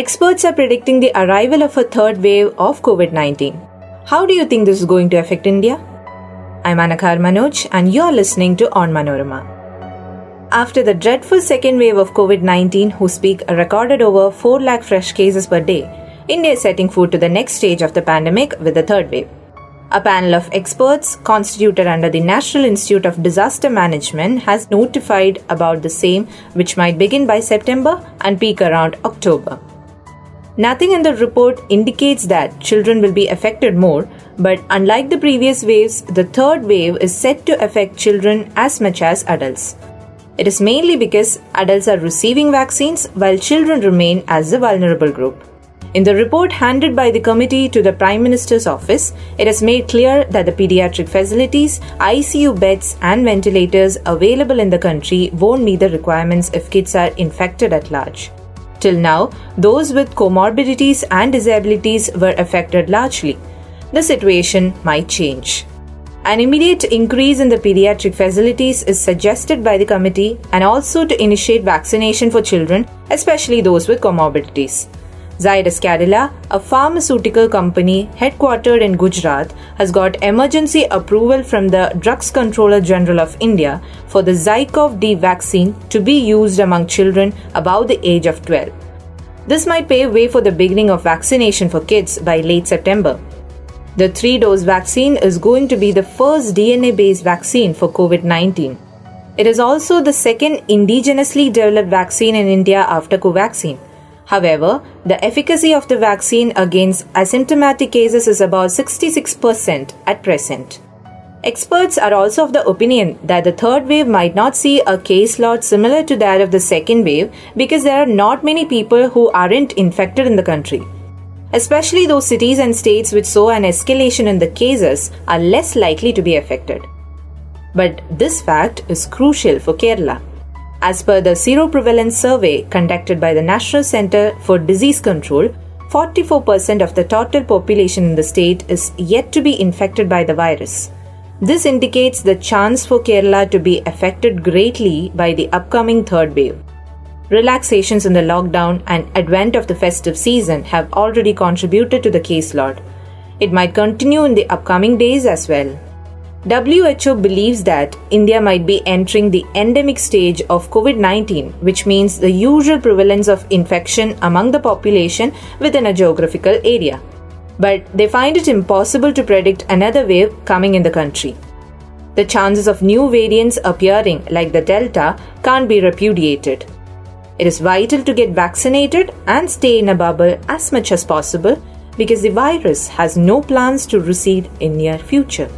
Experts are predicting the arrival of a third wave of COVID 19. How do you think this is going to affect India? I'm Anakar Manoj, and you're listening to Onmanorama. After the dreadful second wave of COVID 19, whose peak recorded over 4 lakh fresh cases per day, India is setting foot to the next stage of the pandemic with the third wave. A panel of experts constituted under the National Institute of Disaster Management has notified about the same, which might begin by September and peak around October. Nothing in the report indicates that children will be affected more, but unlike the previous waves, the third wave is set to affect children as much as adults. It is mainly because adults are receiving vaccines while children remain as the vulnerable group. In the report handed by the committee to the Prime Minister's office, it is made clear that the pediatric facilities, ICU beds, and ventilators available in the country won't meet the requirements if kids are infected at large. Till now, those with comorbidities and disabilities were affected largely. The situation might change. An immediate increase in the pediatric facilities is suggested by the committee and also to initiate vaccination for children, especially those with comorbidities. Zydus Cadila, a pharmaceutical company headquartered in Gujarat, has got emergency approval from the Drugs Controller General of India for the Zycov D vaccine to be used among children above the age of 12. This might pave way for the beginning of vaccination for kids by late September. The three dose vaccine is going to be the first DNA based vaccine for COVID 19. It is also the second indigenously developed vaccine in India after Covaxin. However, the efficacy of the vaccine against asymptomatic cases is about 66% at present. Experts are also of the opinion that the third wave might not see a case load similar to that of the second wave because there are not many people who aren't infected in the country. Especially those cities and states which saw an escalation in the cases are less likely to be affected. But this fact is crucial for Kerala. As per the seroprevalence survey conducted by the National Center for Disease Control, 44% of the total population in the state is yet to be infected by the virus. This indicates the chance for Kerala to be affected greatly by the upcoming third wave. Relaxations in the lockdown and advent of the festive season have already contributed to the caseload. It might continue in the upcoming days as well. WHO believes that India might be entering the endemic stage of COVID 19, which means the usual prevalence of infection among the population within a geographical area. But they find it impossible to predict another wave coming in the country. The chances of new variants appearing, like the Delta, can't be repudiated. It is vital to get vaccinated and stay in a bubble as much as possible because the virus has no plans to recede in near future.